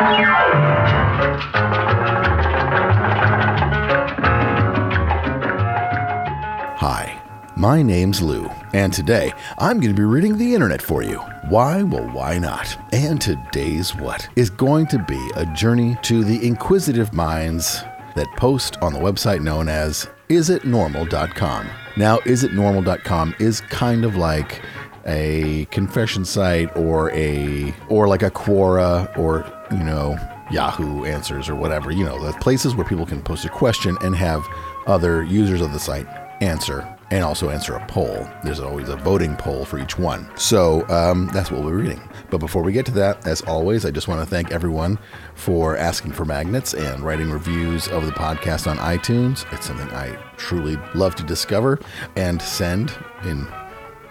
Hi, my name's Lou, and today I'm going to be reading the internet for you. Why? Well, why not? And today's what is going to be a journey to the inquisitive minds that post on the website known as isitnormal.com. Now, isitnormal.com is kind of like a confession site or a or like a Quora or, you know, Yahoo Answers or whatever, you know, the places where people can post a question and have other users of the site answer and also answer a poll. There's always a voting poll for each one. So um, that's what we're reading. But before we get to that, as always, I just want to thank everyone for asking for magnets and writing reviews of the podcast on iTunes. It's something I truly love to discover and send in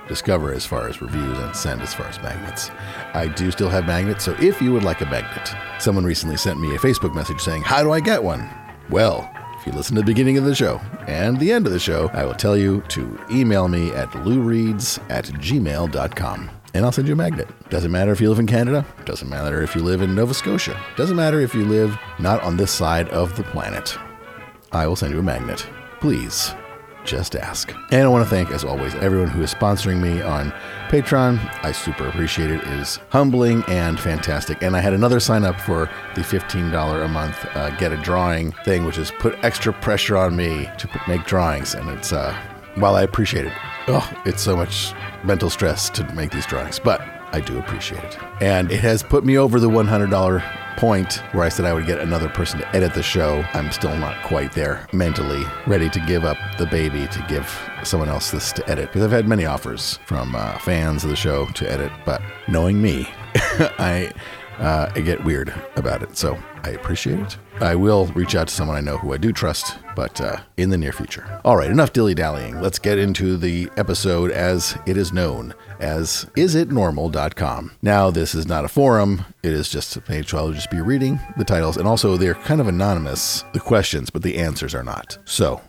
discover as far as reviews and send as far as magnets. I do still have magnets, so if you would like a magnet, someone recently sent me a Facebook message saying, How do I get one? Well, if you listen to the beginning of the show and the end of the show, I will tell you to email me at loureads at gmail.com and I'll send you a magnet. Doesn't matter if you live in Canada, doesn't matter if you live in Nova Scotia, doesn't matter if you live not on this side of the planet. I will send you a magnet. Please, just ask. And I want to thank, as always, everyone who is sponsoring me on Patreon. I super appreciate it. It is humbling and fantastic. And I had another sign up for the $15 a month uh, get a drawing thing, which is put extra pressure on me to put, make drawings. And it's, uh, while I appreciate it, oh, it's so much mental stress to make these drawings, but I do appreciate it. And it has put me over the $100 point where I said I would get another person to edit the show. I'm still not quite there mentally, ready to give up the baby to give someone else this to edit. Because I've had many offers from uh, fans of the show to edit, but knowing me, I. Uh, I get weird about it, so I appreciate it. I will reach out to someone I know who I do trust, but uh, in the near future. All right, enough dilly dallying. Let's get into the episode as it is known as isitnormal.com. Now, this is not a forum, it is just a page where I'll just be reading the titles, and also they're kind of anonymous, the questions, but the answers are not. So,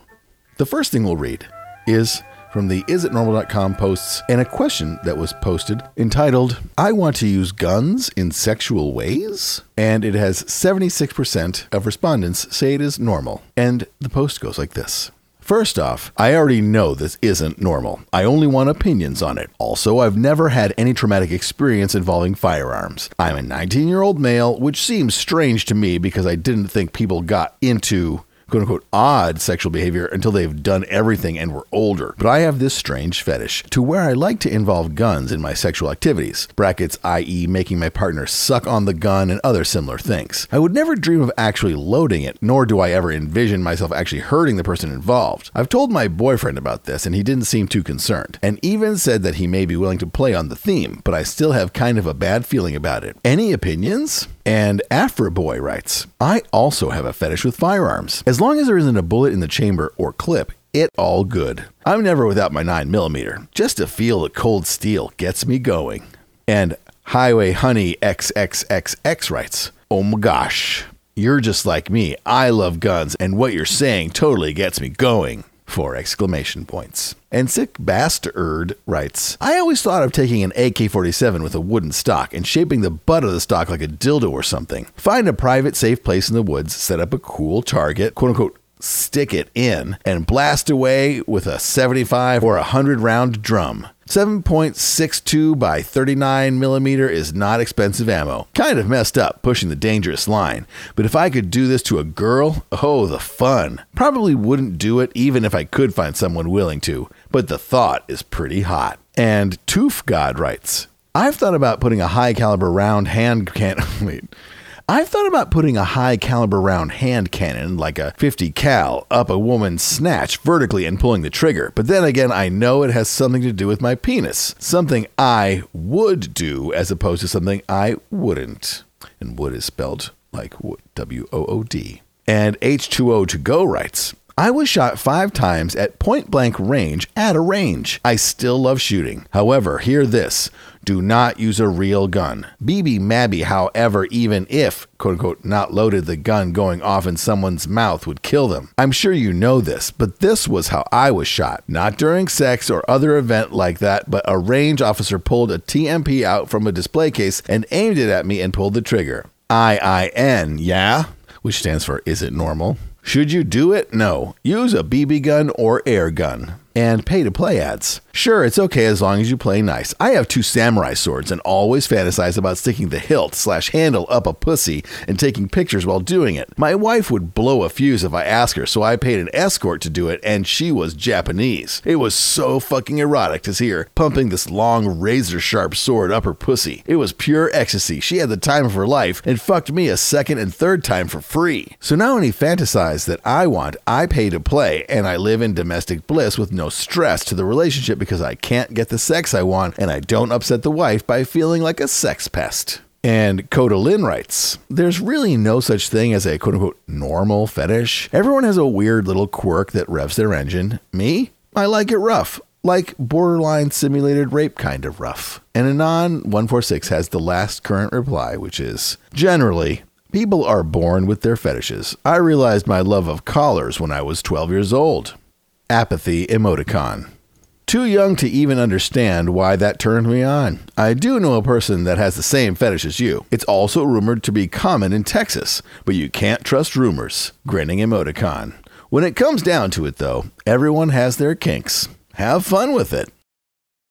the first thing we'll read is from the isitnormal.com posts and a question that was posted entitled, I want to use guns in sexual ways? And it has 76% of respondents say it is normal. And the post goes like this. First off, I already know this isn't normal. I only want opinions on it. Also, I've never had any traumatic experience involving firearms. I'm a 19 year old male, which seems strange to me because I didn't think people got into quote unquote odd sexual behavior until they've done everything and were older. But I have this strange fetish to where I like to involve guns in my sexual activities, brackets, i.e., making my partner suck on the gun and other similar things. I would never dream of actually loading it, nor do I ever envision myself actually hurting the person involved. I've told my boyfriend about this and he didn't seem too concerned, and even said that he may be willing to play on the theme, but I still have kind of a bad feeling about it. Any opinions? And Afro Boy writes, I also have a fetish with firearms. As long as there isn't a bullet in the chamber or clip, it all good. I'm never without my 9mm. Just to feel the cold steel gets me going. And Highway Honey XXXX writes, Oh my gosh, you're just like me. I love guns, and what you're saying totally gets me going. Four exclamation points. And Sick Bastard writes, I always thought of taking an AK 47 with a wooden stock and shaping the butt of the stock like a dildo or something. Find a private, safe place in the woods, set up a cool target, quote unquote, stick it in, and blast away with a 75 or a 100 round drum. 7.62 by 39 millimeter is not expensive ammo. Kind of messed up, pushing the dangerous line. But if I could do this to a girl, oh, the fun. Probably wouldn't do it even if I could find someone willing to, but the thought is pretty hot. And Toof God writes, I've thought about putting a high caliber round hand can. I've thought about putting a high caliber round hand cannon, like a 50 cal, up a woman's snatch vertically and pulling the trigger. But then again, I know it has something to do with my penis. Something I would do as opposed to something I wouldn't. And would is spelled like W O O D. And H2O to go writes, I was shot five times at point blank range at a range. I still love shooting. However, hear this do not use a real gun. BB Mabby, however, even if, quote unquote, not loaded, the gun going off in someone's mouth would kill them. I'm sure you know this, but this was how I was shot. Not during sex or other event like that, but a range officer pulled a TMP out from a display case and aimed it at me and pulled the trigger. IIN, yeah? Which stands for Is It Normal? Should you do it? No. Use a BB gun or air gun and pay to play ads. Sure, it's okay as long as you play nice. I have two samurai swords and always fantasize about sticking the hilt slash handle up a pussy and taking pictures while doing it. My wife would blow a fuse if I asked her, so I paid an escort to do it, and she was Japanese. It was so fucking erotic to see her pumping this long, razor sharp sword up her pussy. It was pure ecstasy. She had the time of her life and fucked me a second and third time for free. So now any fantasize that I want, I pay to play, and I live in domestic bliss with no stress to the relationship because I can't get the sex I want and I don't upset the wife by feeling like a sex pest. And Coda Lynn writes, There's really no such thing as a quote unquote normal fetish. Everyone has a weird little quirk that revs their engine. Me? I like it rough. Like borderline simulated rape kind of rough. And Anon 146 has the last current reply, which is Generally, people are born with their fetishes. I realized my love of collars when I was 12 years old. Apathy emoticon. Too young to even understand why that turned me on. I do know a person that has the same fetish as you. It's also rumored to be common in Texas, but you can't trust rumors. Grinning emoticon. When it comes down to it, though, everyone has their kinks. Have fun with it.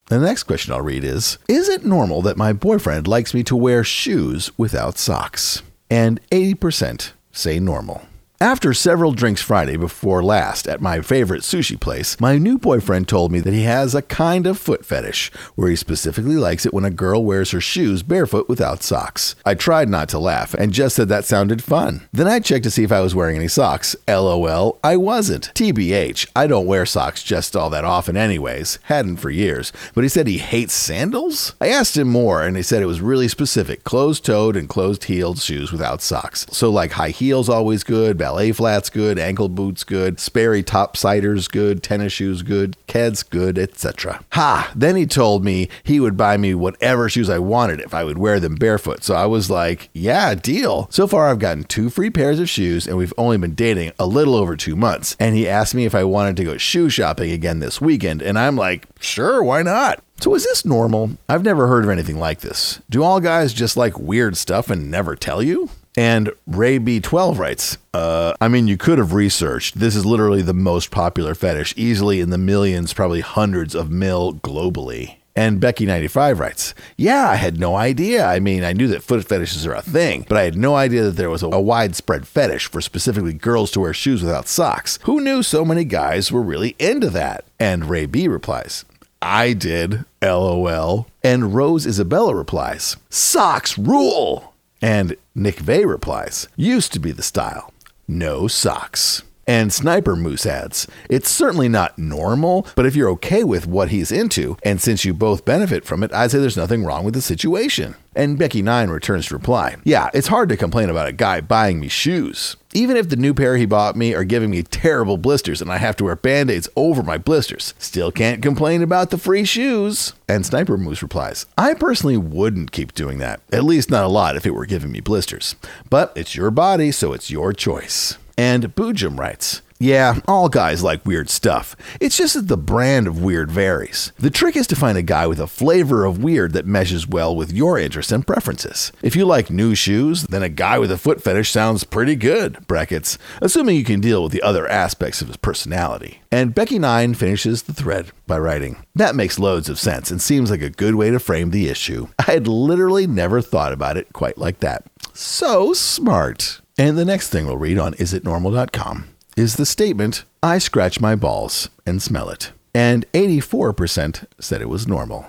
The next question I'll read is Is it normal that my boyfriend likes me to wear shoes without socks? And 80% say normal. After several drinks Friday before last at my favorite sushi place, my new boyfriend told me that he has a kind of foot fetish where he specifically likes it when a girl wears her shoes barefoot without socks. I tried not to laugh and just said that sounded fun. Then I checked to see if I was wearing any socks. LOL, I wasn't. TBH, I don't wear socks just all that often, anyways. Hadn't for years. But he said he hates sandals? I asked him more and he said it was really specific closed toed and closed heeled shoes without socks. So, like high heels, always good ballet flats good, ankle boots good, Sperry topsiders good, tennis shoes good, Keds good, etc. Ha! Then he told me he would buy me whatever shoes I wanted if I would wear them barefoot. So I was like, yeah, deal. So far I've gotten two free pairs of shoes and we've only been dating a little over two months. And he asked me if I wanted to go shoe shopping again this weekend. And I'm like, sure, why not? So is this normal? I've never heard of anything like this. Do all guys just like weird stuff and never tell you? And Ray B12 writes, uh, I mean, you could have researched. This is literally the most popular fetish, easily in the millions, probably hundreds of mil globally. And Becky95 writes, Yeah, I had no idea. I mean, I knew that foot fetishes are a thing, but I had no idea that there was a, a, widespread fetish for specifically girls to wear shoes without socks. Who knew so many guys were really into that? And Ray B replies, I did, lol. And Rose Isabella replies, Socks rule! And Nick Vay replies, Used to be the style. No socks. And Sniper Moose adds, It's certainly not normal, but if you're okay with what he's into, and since you both benefit from it, I'd say there's nothing wrong with the situation. And Becky9 returns to reply, Yeah, it's hard to complain about a guy buying me shoes. Even if the new pair he bought me are giving me terrible blisters and I have to wear band aids over my blisters, still can't complain about the free shoes. And Sniper Moose replies, I personally wouldn't keep doing that, at least not a lot if it were giving me blisters. But it's your body, so it's your choice. And Boojum writes, yeah, all guys like weird stuff. It's just that the brand of weird varies. The trick is to find a guy with a flavor of weird that meshes well with your interests and preferences. If you like new shoes, then a guy with a foot fetish sounds pretty good, brackets, assuming you can deal with the other aspects of his personality. And Becky9 finishes the thread by writing, That makes loads of sense and seems like a good way to frame the issue. I had literally never thought about it quite like that. So smart. And the next thing we'll read on isitnormal.com is the statement, I scratch my balls and smell it. And 84% said it was normal.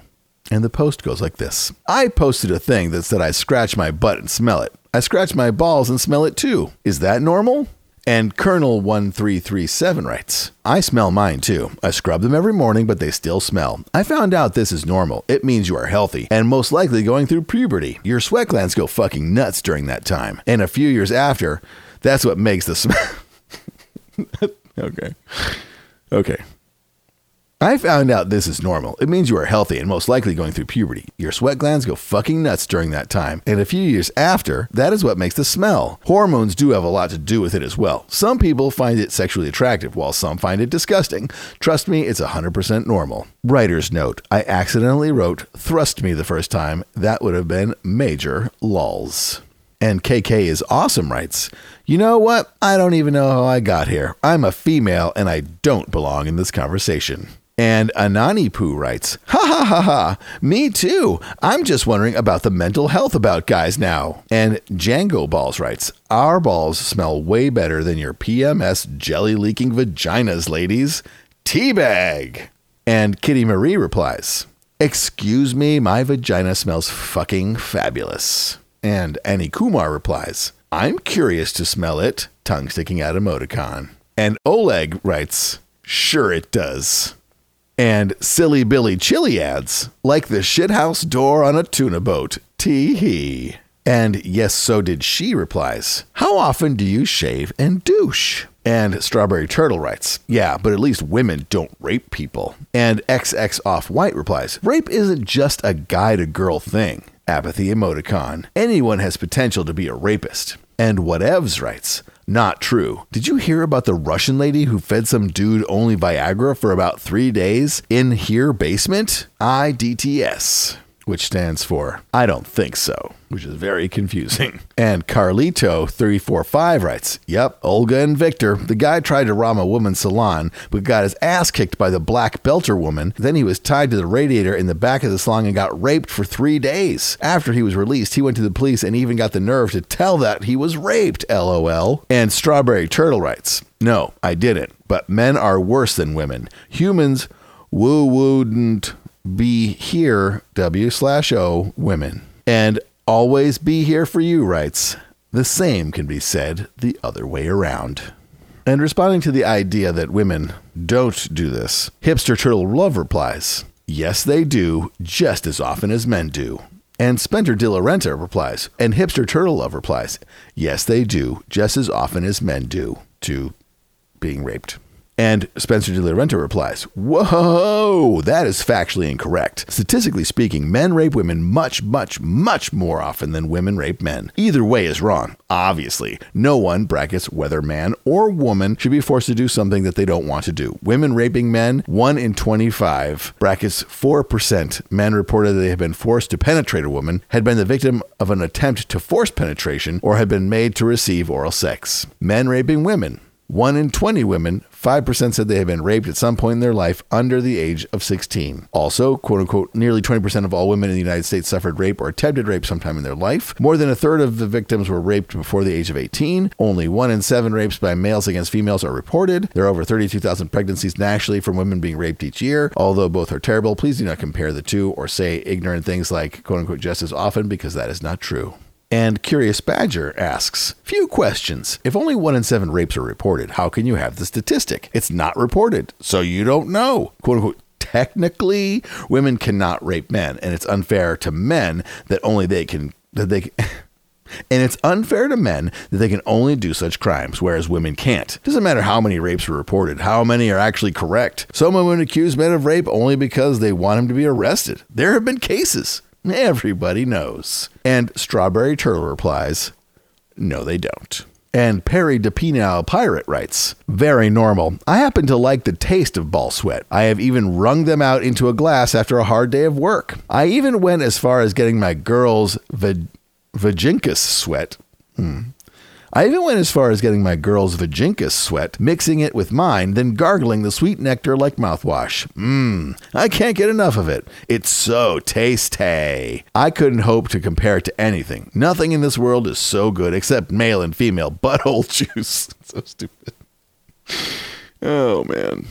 And the post goes like this I posted a thing that said I scratch my butt and smell it. I scratch my balls and smell it too. Is that normal? And Colonel1337 writes, I smell mine too. I scrub them every morning, but they still smell. I found out this is normal. It means you are healthy and most likely going through puberty. Your sweat glands go fucking nuts during that time. And a few years after, that's what makes the smell. okay. Okay. I found out this is normal. It means you are healthy and most likely going through puberty. Your sweat glands go fucking nuts during that time. And a few years after, that is what makes the smell. Hormones do have a lot to do with it as well. Some people find it sexually attractive, while some find it disgusting. Trust me, it's 100% normal. Writer's note I accidentally wrote thrust me the first time. That would have been major lulls. And KK is awesome writes, You know what? I don't even know how I got here. I'm a female and I don't belong in this conversation. And Anani Poo writes, Ha ha ha ha, me too. I'm just wondering about the mental health about guys now. And Django Balls writes, Our balls smell way better than your PMS jelly leaking vaginas, ladies. Teabag. And Kitty Marie replies, Excuse me, my vagina smells fucking fabulous. And Annie Kumar replies, I'm curious to smell it, tongue sticking out emoticon. And Oleg writes, Sure it does. And Silly Billy Chili adds, like the shithouse door on a tuna boat. Tee hee. And yes, so did she replies, How often do you shave and douche? And Strawberry Turtle writes, Yeah, but at least women don't rape people. And XX Off White replies, Rape isn't just a guy to girl thing. Apathy emoticon. Anyone has potential to be a rapist. And Whatevs writes, not true. Did you hear about the Russian lady who fed some dude only Viagra for about three days in here basement? IDTS which stands for I don't think so, which is very confusing. And Carlito345 writes, Yep, Olga and Victor. The guy tried to rob a woman's salon, but got his ass kicked by the black belter woman. Then he was tied to the radiator in the back of the salon and got raped for three days. After he was released, he went to the police and even got the nerve to tell that he was raped, lol. And Strawberry Turtle writes, No, I didn't. But men are worse than women. Humans woo wouldn't be here, W slash O, women. And always be here for you, writes. The same can be said the other way around. And responding to the idea that women don't do this, Hipster Turtle Love replies, Yes, they do, just as often as men do. And Spencer De Renta replies, and Hipster Turtle Love replies, Yes, they do, just as often as men do, to being raped. And Spencer De La Renta replies, Whoa, that is factually incorrect. Statistically speaking, men rape women much, much, much more often than women rape men. Either way is wrong. Obviously, no one, brackets, whether man or woman, should be forced to do something that they don't want to do. Women raping men, 1 in 25, brackets, 4% men reported that they had been forced to penetrate a woman, had been the victim of an attempt to force penetration, or had been made to receive oral sex. Men raping women, 1 in 20 women 5% said they had been raped at some point in their life under the age of 16. Also, quote unquote, nearly 20% of all women in the United States suffered rape or attempted rape sometime in their life. More than a third of the victims were raped before the age of 18. Only one in seven rapes by males against females are reported. There are over 32,000 pregnancies nationally from women being raped each year. Although both are terrible, please do not compare the two or say ignorant things like quote unquote just as often because that is not true. And Curious Badger asks, Few questions. If only one in seven rapes are reported, how can you have the statistic? It's not reported, so you don't know. Quote unquote. Technically, women cannot rape men, and it's unfair to men that only they can that they And it's unfair to men that they can only do such crimes, whereas women can't. Doesn't matter how many rapes are reported, how many are actually correct. Some women accuse men of rape only because they want him to be arrested. There have been cases. Everybody knows. And Strawberry Turtle replies, No, they don't. And Perry the Penile Pirate writes, Very normal. I happen to like the taste of ball sweat. I have even wrung them out into a glass after a hard day of work. I even went as far as getting my girl's vajinkus sweat. Hmm. I even went as far as getting my girl's vajinkas sweat, mixing it with mine, then gargling the sweet nectar like mouthwash. Mmm, I can't get enough of it. It's so tasty. I couldn't hope to compare it to anything. Nothing in this world is so good except male and female butthole juice. so stupid. Oh, man.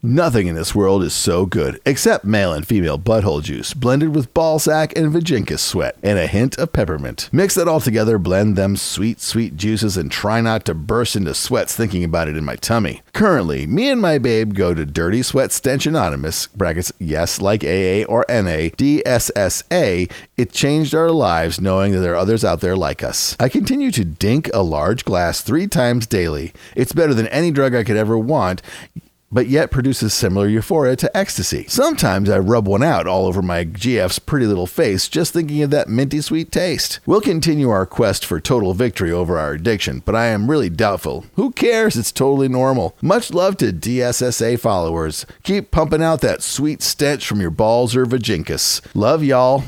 Nothing in this world is so good, except male and female butthole juice, blended with ballsack and vajinkus sweat, and a hint of peppermint. Mix that all together, blend them sweet, sweet juices, and try not to burst into sweats thinking about it in my tummy. Currently, me and my babe go to Dirty Sweat Stench Anonymous, brackets, yes, like AA or NA, DSSA. It changed our lives knowing that there are others out there like us. I continue to dink a large glass three times daily. It's better than any drug I could ever want but yet produces similar euphoria to ecstasy. Sometimes I rub one out all over my GF's pretty little face just thinking of that minty sweet taste. We'll continue our quest for total victory over our addiction, but I am really doubtful. Who cares? It's totally normal. Much love to DSSA followers. Keep pumping out that sweet stench from your balls or vajinkus. Love y'all.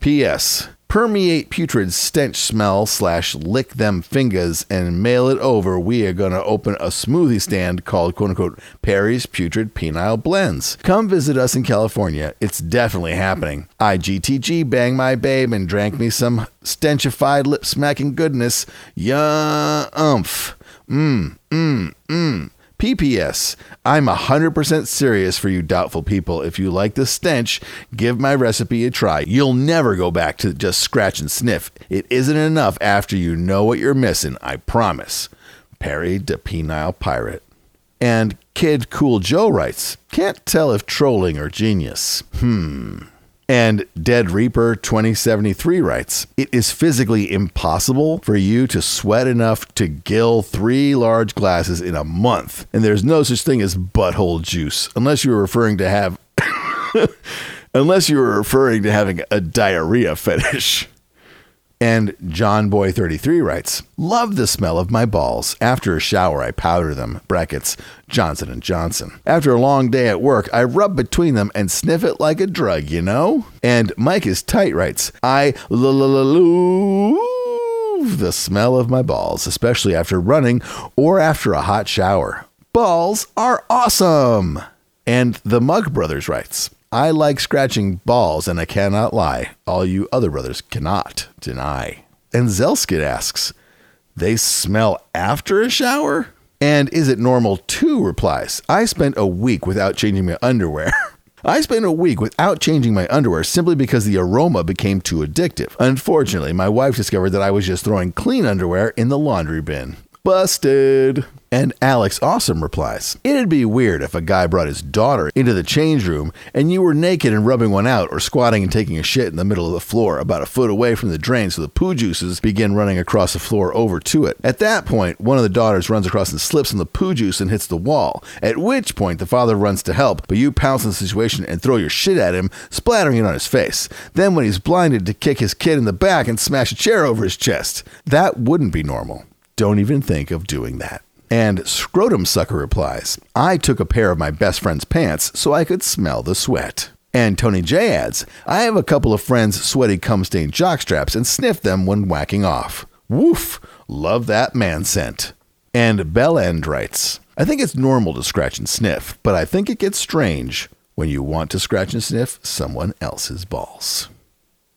P.S. permeate putrid stench smell slash lick them fingers and mail it over, we are gonna open a smoothie stand called quote unquote Perry's Putrid Penile Blends. Come visit us in California. It's definitely happening. IGTG bang my babe and drank me some stenchified lip smacking goodness. Yeah, umph. Mmm, mmm, mmm. PPS, I'm 100% serious for you doubtful people. If you like the stench, give my recipe a try. You'll never go back to just scratch and sniff. It isn't enough after you know what you're missing, I promise. Perry the Penile Pirate. And Kid Cool Joe writes, Can't tell if trolling or genius. Hmm. And Dead Reaper 2073 writes, It is physically impossible for you to sweat enough to gill three large glasses in a month. And there's no such thing as butthole juice, unless you're referring to have. unless you're referring to having a diarrhea fetish. And John Boy 33 writes, "Love the smell of my balls. After a shower, I powder them. Brackets Johnson and Johnson. After a long day at work, I rub between them and sniff it like a drug, you know." And Mike is tight writes, "I love the smell of my balls, especially after running or after a hot shower. Balls are awesome." And the Mug Brothers writes, I like scratching balls, and I cannot lie. All you other brothers cannot deny. And Zelskid asks, They smell after a shower? And is it normal too? replies, I spent a week without changing my underwear. I spent a week without changing my underwear simply because the aroma became too addictive. Unfortunately, my wife discovered that I was just throwing clean underwear in the laundry bin. Busted. And Alex Awesome replies, It'd be weird if a guy brought his daughter into the change room and you were naked and rubbing one out or squatting and taking a shit in the middle of the floor about a foot away from the drain so the poo juices begin running across the floor over to it. At that point, one of the daughters runs across and slips on the poo juice and hits the wall, at which point the father runs to help, but you pounce on the situation and throw your shit at him, splattering it on his face. Then when he's blinded to kick his kid in the back and smash a chair over his chest. That wouldn't be normal. Don't even think of doing that. And Scrotum Sucker replies, I took a pair of my best friend's pants so I could smell the sweat. And Tony J adds, I have a couple of friends' sweaty cum stained jockstraps and sniff them when whacking off. Woof! Love that man scent. And Bell End writes, I think it's normal to scratch and sniff, but I think it gets strange when you want to scratch and sniff someone else's balls.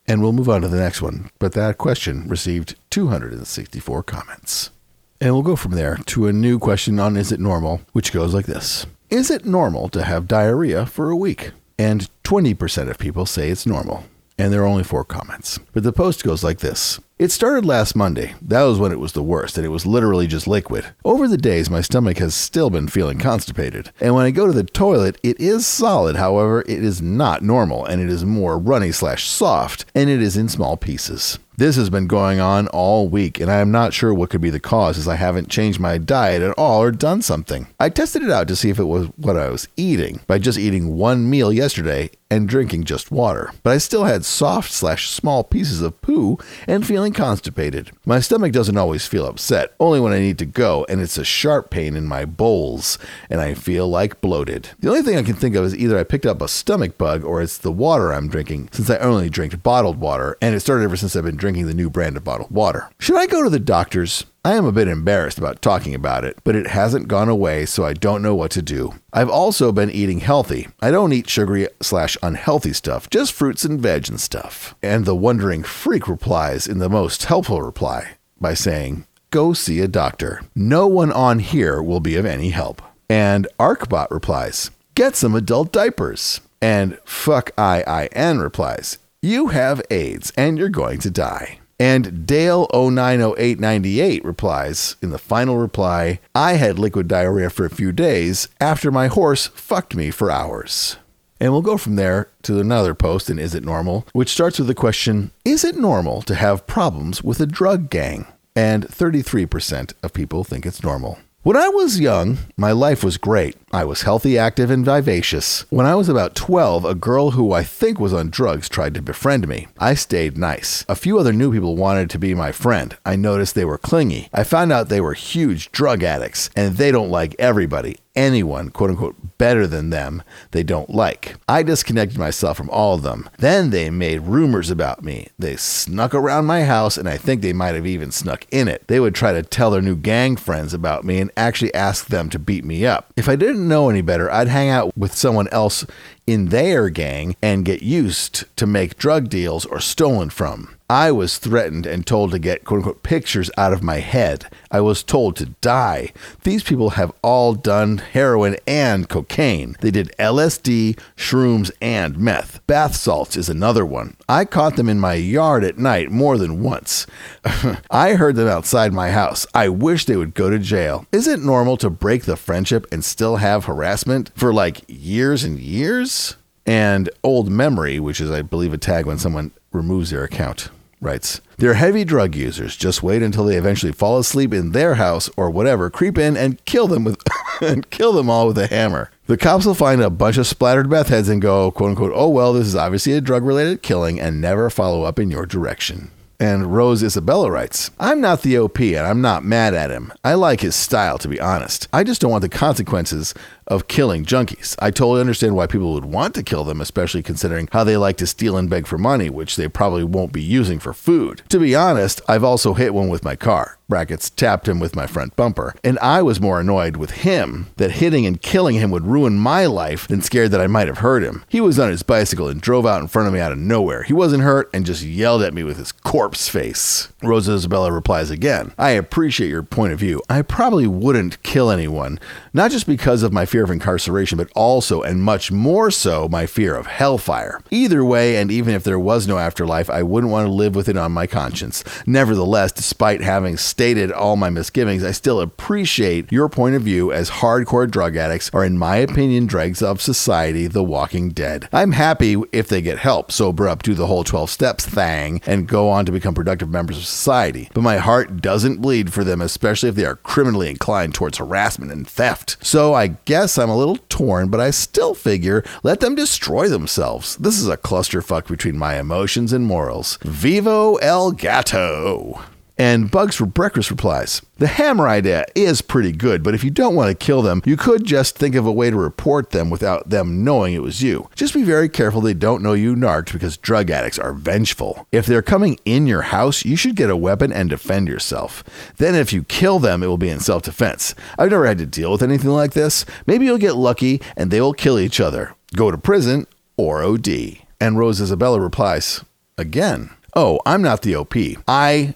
And we'll move on to the next one, but that question received 264 comments. And we'll go from there to a new question on Is It Normal, which goes like this Is it normal to have diarrhea for a week? And 20% of people say it's normal. And there are only four comments. But the post goes like this It started last Monday. That was when it was the worst, and it was literally just liquid. Over the days, my stomach has still been feeling constipated. And when I go to the toilet, it is solid. However, it is not normal, and it is more runny slash soft, and it is in small pieces. This has been going on all week, and I am not sure what could be the cause as I haven't changed my diet at all or done something. I tested it out to see if it was what I was eating by just eating one meal yesterday and drinking just water, but I still had soft slash small pieces of poo and feeling constipated. My stomach doesn't always feel upset, only when I need to go, and it's a sharp pain in my bowels, and I feel like bloated. The only thing I can think of is either I picked up a stomach bug or it's the water I'm drinking, since I only drink bottled water, and it started ever since I've been drinking the new brand of bottled water. Should I go to the doctor's? I am a bit embarrassed about talking about it, but it hasn't gone away, so I don't know what to do. I've also been eating healthy. I don't eat sugary slash unhealthy stuff, just fruits and veg and stuff. And the wondering freak replies in the most helpful reply by saying, Go see a doctor. No one on here will be of any help. And ArcBot replies, Get some adult diapers. And Fuck IIN replies, You have AIDS and you're going to die. And Dale090898 replies in the final reply I had liquid diarrhea for a few days after my horse fucked me for hours. And we'll go from there to another post in Is It Normal, which starts with the question Is it normal to have problems with a drug gang? And 33% of people think it's normal. When I was young, my life was great. I was healthy, active, and vivacious. When I was about 12, a girl who I think was on drugs tried to befriend me. I stayed nice. A few other new people wanted to be my friend. I noticed they were clingy. I found out they were huge drug addicts, and they don't like everybody anyone, quote unquote, better than them they don't like. I disconnected myself from all of them. Then they made rumors about me. They snuck around my house, and I think they might have even snuck in it. They would try to tell their new gang friends about me and actually ask them to beat me up. If I didn't know any better, I'd hang out with someone else in their gang and get used to make drug deals or stolen from. I was threatened and told to get quote unquote pictures out of my head. I was told to die. These people have all done heroin and cocaine. They did LSD, shrooms, and meth. Bath salts is another one. I caught them in my yard at night more than once. I heard them outside my house. I wish they would go to jail. Is it normal to break the friendship and still have harassment for like years and years? And old memory, which is, I believe, a tag when someone removes their account writes They're heavy drug users. Just wait until they eventually fall asleep in their house or whatever, creep in and kill them with and kill them all with a hammer. The cops will find a bunch of splattered meth heads and go, quote unquote, oh well, this is obviously a drug related killing and never follow up in your direction. And Rose Isabella writes, I'm not the OP and I'm not mad at him. I like his style, to be honest. I just don't want the consequences of killing junkies. I totally understand why people would want to kill them, especially considering how they like to steal and beg for money, which they probably won't be using for food. To be honest, I've also hit one with my car brackets tapped him with my front bumper. And I was more annoyed with him that hitting and killing him would ruin my life than scared that I might have hurt him. He was on his bicycle and drove out in front of me out of nowhere. He wasn't hurt and just yelled at me with his corpse face. Rosa Isabella replies again, I appreciate your point of view. I probably wouldn't kill anyone, not just because of my fear of incarceration, but also and much more so my fear of hellfire. Either way, and even if there was no afterlife, I wouldn't want to live with it on my conscience. Nevertheless, despite having stated all my misgivings, I still appreciate your point of view as hardcore drug addicts are, in my opinion, dregs of society, the walking dead. I'm happy if they get help, sober up, do the whole 12 steps thing, and go on to become productive members of society. But my heart doesn't bleed for them, especially if they are criminally inclined towards harassment and theft. So I guess I'm a little torn, but I still figure let them destroy themselves. This is a clusterfuck between my emotions and morals. Vivo el gato! And Bugs for Breakfast replies The hammer idea is pretty good, but if you don't want to kill them, you could just think of a way to report them without them knowing it was you. Just be very careful they don't know you narked because drug addicts are vengeful. If they're coming in your house, you should get a weapon and defend yourself. Then, if you kill them, it will be in self defense. I've never had to deal with anything like this. Maybe you'll get lucky and they will kill each other, go to prison, or OD. And Rose Isabella replies, Again. Oh, I'm not the OP. I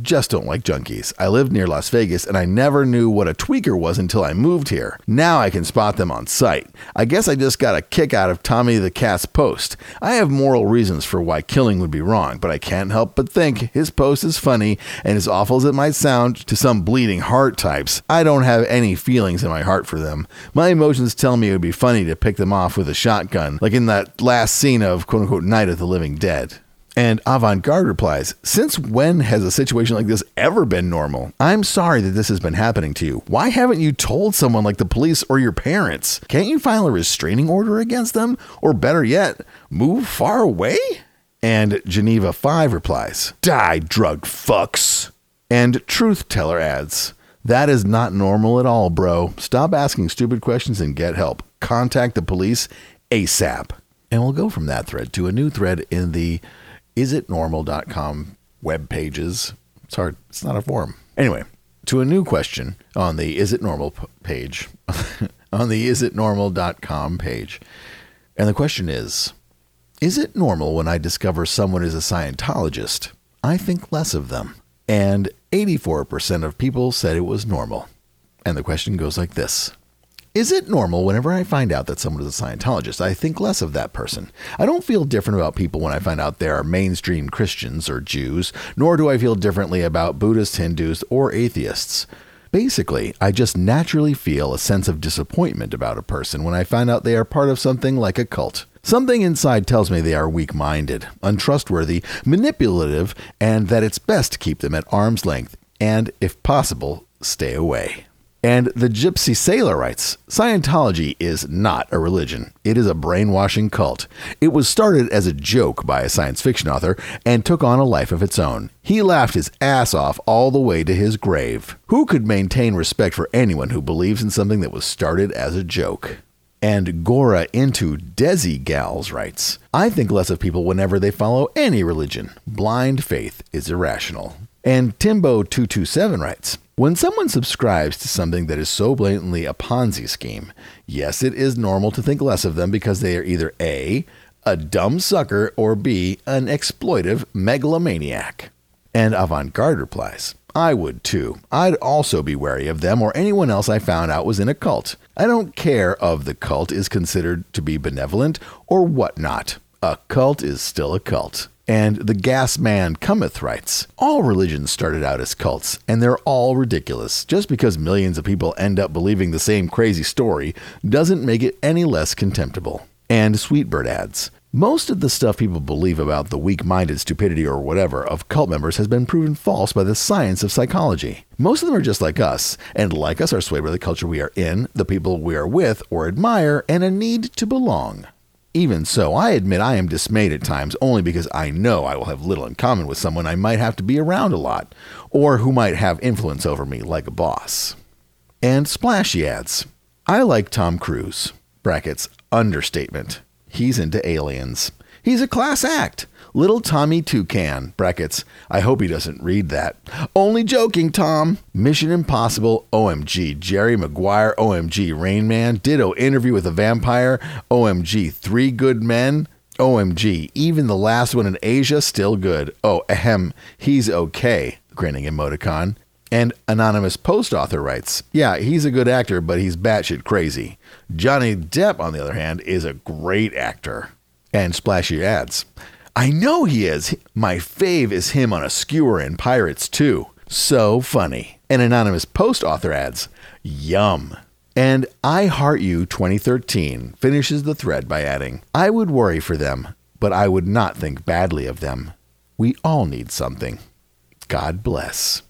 just don't like junkies. I lived near Las Vegas and I never knew what a tweaker was until I moved here. Now I can spot them on sight. I guess I just got a kick out of Tommy the Cat's post. I have moral reasons for why killing would be wrong, but I can't help but think his post is funny and as awful as it might sound to some bleeding heart types, I don't have any feelings in my heart for them. My emotions tell me it would be funny to pick them off with a shotgun, like in that last scene of quote unquote Night of the Living Dead. And Avant Garde replies, Since when has a situation like this ever been normal? I'm sorry that this has been happening to you. Why haven't you told someone like the police or your parents? Can't you file a restraining order against them? Or better yet, move far away? And Geneva 5 replies, Die, drug fucks. And Truth Teller adds, That is not normal at all, bro. Stop asking stupid questions and get help. Contact the police ASAP. And we'll go from that thread to a new thread in the isitnormal.com web pages. It's hard, it's not a forum. Anyway, to a new question on the Is It Normal page, on the isitnormal.com page. And the question is Is it normal when I discover someone is a Scientologist? I think less of them. And 84% of people said it was normal. And the question goes like this is it normal whenever I find out that someone is a Scientologist, I think less of that person? I don't feel different about people when I find out they are mainstream Christians or Jews, nor do I feel differently about Buddhists, Hindus, or atheists. Basically, I just naturally feel a sense of disappointment about a person when I find out they are part of something like a cult. Something inside tells me they are weak minded, untrustworthy, manipulative, and that it's best to keep them at arm's length and, if possible, stay away. And the Gypsy Sailor writes Scientology is not a religion. It is a brainwashing cult. It was started as a joke by a science fiction author and took on a life of its own. He laughed his ass off all the way to his grave. Who could maintain respect for anyone who believes in something that was started as a joke? And Gora into Desi Gals writes I think less of people whenever they follow any religion. Blind faith is irrational. And Timbo227 writes when someone subscribes to something that is so blatantly a Ponzi scheme, yes, it is normal to think less of them because they are either A, a dumb sucker, or B, an exploitive megalomaniac. And Avant Garde replies, I would too. I'd also be wary of them or anyone else I found out was in a cult. I don't care of the cult is considered to be benevolent or whatnot. A cult is still a cult. And the gas man cometh writes All religions started out as cults, and they're all ridiculous. Just because millions of people end up believing the same crazy story doesn't make it any less contemptible. And Sweetbird adds most of the stuff people believe about the weak minded stupidity or whatever of cult members has been proven false by the science of psychology. Most of them are just like us, and like us are swayed by the culture we are in, the people we are with or admire, and a need to belong. Even so, I admit I am dismayed at times only because I know I will have little in common with someone I might have to be around a lot, or who might have influence over me like a boss. And Splashy adds, I like Tom Cruise. Brackets, understatement. He's into aliens. He's a class act. Little Tommy Toucan, brackets, I hope he doesn't read that. Only joking, Tom. Mission Impossible, OMG, Jerry Maguire, OMG, Rain Man, Ditto Interview with a Vampire, OMG, Three Good Men, OMG, even the last one in Asia, still good. Oh, ahem, he's okay, grinning emoticon. And anonymous post author writes, Yeah, he's a good actor, but he's batshit crazy. Johnny Depp, on the other hand, is a great actor. And Splashy adds, I know he is. My fave is him on a skewer in Pirates 2. So funny. An anonymous post author adds, Yum. And I Heart You 2013 finishes the thread by adding, I would worry for them, but I would not think badly of them. We all need something. God bless.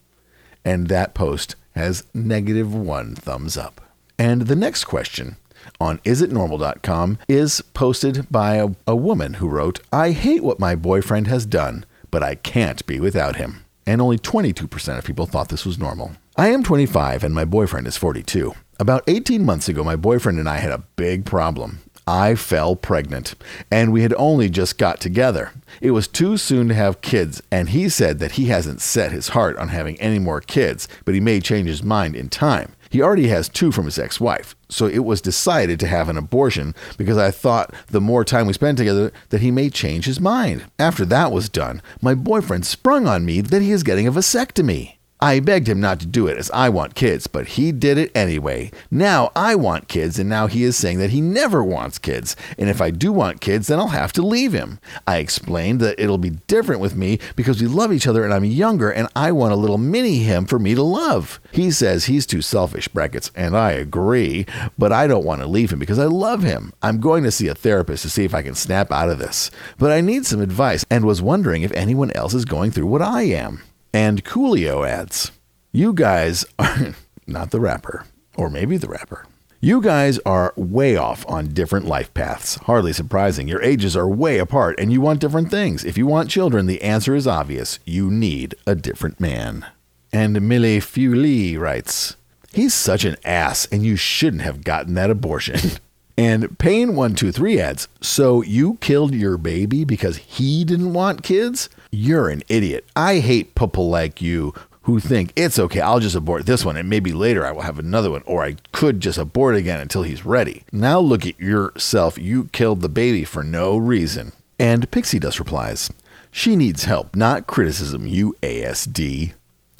And that post has negative one thumbs up. And the next question on isitnormal.com is posted by a, a, woman who wrote, I hate what my boyfriend has done, but I can't be without him. And only 22% of people thought this was normal. I am 25 and my boyfriend is 42. About 18 months ago, my boyfriend and I had a big problem. I fell pregnant, and we had only just got together. It was too soon to have kids, and he said that he hasn't set his heart on having any more kids, but he may change his mind in time. He already has two from his ex wife, so it was decided to have an abortion because I thought the more time we spend together that he may change his mind. After that was done, my boyfriend sprung on me that he is getting a vasectomy. I begged him not to do it as I want kids, but he did it anyway. Now I want kids, and now he is saying that he never wants kids. And if I do want kids, then I'll have to leave him. I explained that it'll be different with me because we love each other and I'm younger and I want a little mini him for me to love. He says he's too selfish, brackets, and I agree, but I don't want to leave him because I love him. I'm going to see a therapist to see if I can snap out of this. But I need some advice and was wondering if anyone else is going through what I am. And Coolio adds, You guys are not the rapper, or maybe the rapper. You guys are way off on different life paths. Hardly surprising. Your ages are way apart and you want different things. If you want children, the answer is obvious. You need a different man. And Mille Fuli writes, He's such an ass and you shouldn't have gotten that abortion. and Pain123 adds, So you killed your baby because he didn't want kids? You're an idiot. I hate people like you who think it's okay, I'll just abort this one and maybe later I will have another one, or I could just abort again until he's ready. Now look at yourself. You killed the baby for no reason. And Pixie Dust replies, She needs help, not criticism, you ASD.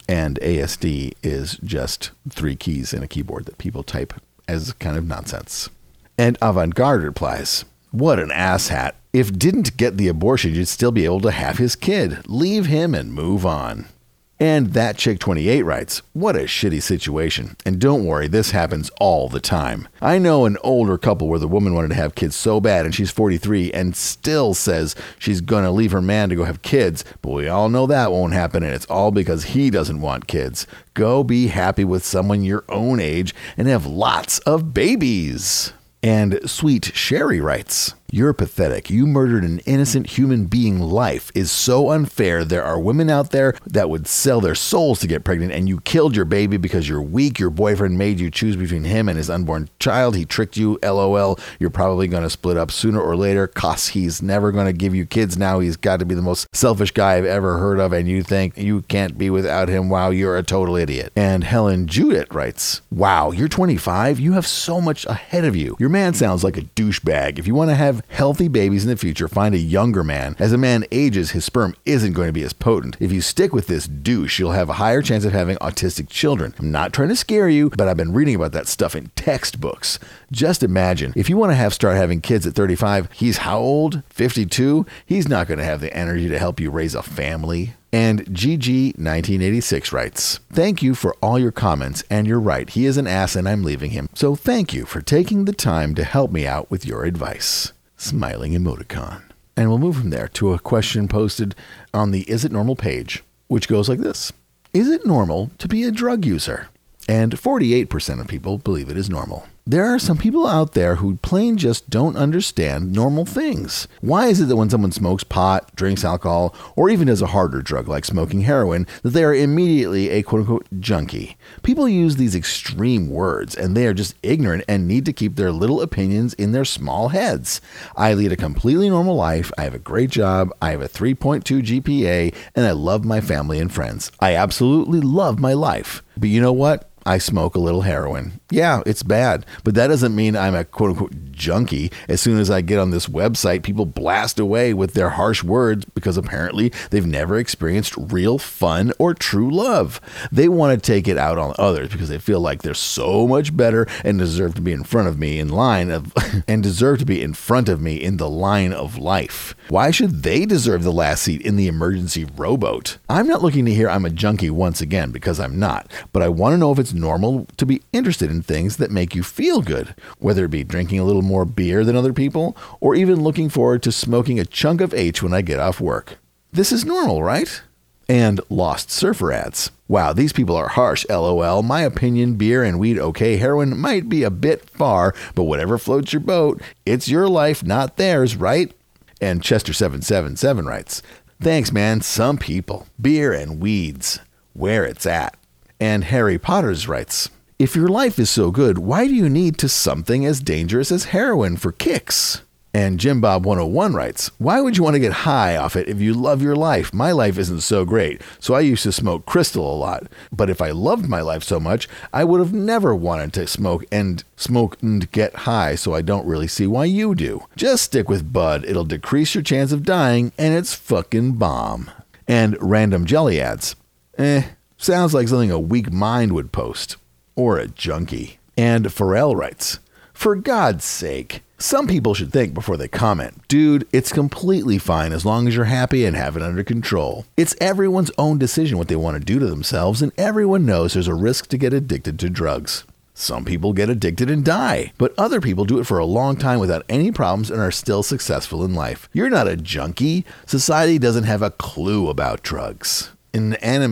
And ASD is just three keys in a keyboard that people type as kind of nonsense. And Avant Garde replies, What an asshat. If didn't get the abortion, you'd still be able to have his kid. Leave him and move on. And that chick 28 writes, What a shitty situation. And don't worry, this happens all the time. I know an older couple where the woman wanted to have kids so bad and she's 43 and still says she's to leave her man to go have kids, but we all know that won't happen and it's all because he doesn't want kids. Go be happy with someone your own age and have lots of babies. And Sweet Sherry writes, you're pathetic. You murdered an innocent human being life is so unfair. There are women out there that would sell their souls to get pregnant, and you killed your baby because you're weak. Your boyfriend made you choose between him and his unborn child. He tricked you. LOL. You're probably going to split up sooner or later because he's never going to give you kids now. He's got to be the most selfish guy I've ever heard of, and you think you can't be without him. Wow, you're a total idiot. And Helen Judith writes, Wow, you're 25. You have so much ahead of you. Your man sounds like a douchebag. If you want to have healthy babies in the future, find a younger man. As a man ages, his sperm isn't going to be as potent. If you stick with this douche, you'll have a higher chance of having autistic children. I'm not trying to scare you, but I've been reading about that stuff in textbooks. Just imagine if you want to have start having kids at 35, he's how old? 52? He's not going to have the energy to help you raise a family. And GG1986 writes, Thank you for all your comments, and you're right, he is an ass and I'm leaving him. So thank you for taking the time to help me out with your advice. Smiling emoticon. And we'll move from there to a question posted on the Is It Normal page, which goes like this Is it normal to be a drug user? And 48% of people believe it is normal. There are some people out there who plain just don't understand normal things. Why is it that when someone smokes pot, drinks alcohol, or even does a harder drug like smoking heroin, that they are immediately a quote unquote junkie? People use these extreme words and they are just ignorant and need to keep their little opinions in their small heads. I lead a completely normal life. I have a great job. I have a 3.2 GPA and I love my family and friends. I absolutely love my life. But you know what? I smoke a little heroin. Yeah, it's bad, but that doesn't mean I'm a quote unquote junkie. As soon as I get on this website, people blast away with their harsh words because apparently they've never experienced real fun or true love. They want to take it out on others because they feel like they're so much better and deserve to be in front of me in line of and deserve to be in front of me in the line of life. Why should they deserve the last seat in the emergency rowboat? I'm not looking to hear I'm a junkie once again because I'm not, but I want to know if it's normal to be interested in things that make you feel good, whether it be drinking a little more beer than other people, or even looking forward to smoking a chunk of H when I get off work. This is normal, right? And Lost Surfer ads. Wow, these people are harsh, lol. My opinion, beer and weed okay, heroin might be a bit far, but whatever floats your boat, it's your life, not theirs, right? And Chester777 writes, Thanks, man. Some people. Beer and weeds. Where it's at. And Harry Potter's writes, If your life is so good, why do you need to something as dangerous as heroin for kicks? And Jim Bob 101 writes, Why would you want to get high off it if you love your life? My life isn't so great, so I used to smoke crystal a lot. But if I loved my life so much, I would have never wanted to smoke and smoke and get high, so I don't really see why you do. Just stick with Bud, it'll decrease your chance of dying, and it's fucking bomb. And Random Jelly adds, Eh, sounds like something a weak mind would post. Or a junkie. And Pharrell writes, For God's sake, some people should think before they comment. Dude, it's completely fine as long as you're happy and have it under control. It's everyone's own decision what they want to do to themselves, and everyone knows there's a risk to get addicted to drugs. Some people get addicted and die, but other people do it for a long time without any problems and are still successful in life. You're not a junkie. Society doesn't have a clue about drugs. And Anna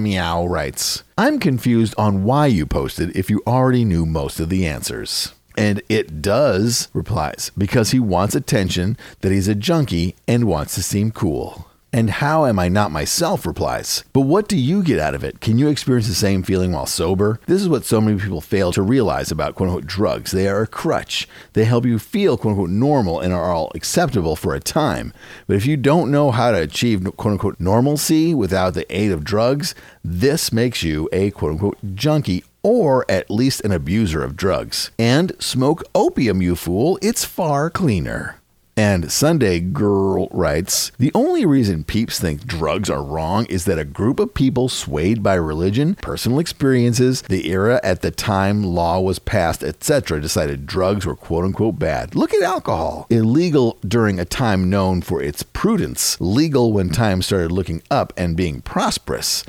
writes, I'm confused on why you posted if you already knew most of the answers. And it does, replies, because he wants attention, that he's a junkie, and wants to seem cool. And how am I not myself? replies. But what do you get out of it? Can you experience the same feeling while sober? This is what so many people fail to realize about quote unquote drugs. They are a crutch. They help you feel quote unquote normal and are all acceptable for a time. But if you don't know how to achieve quote unquote normalcy without the aid of drugs, this makes you a quote unquote junkie or at least an abuser of drugs. And smoke opium, you fool, it's far cleaner. And Sunday Girl writes The only reason peeps think drugs are wrong is that a group of people swayed by religion, personal experiences, the era at the time law was passed, etc., decided drugs were quote unquote bad. Look at alcohol. Illegal during a time known for its prudence, legal when time started looking up and being prosperous.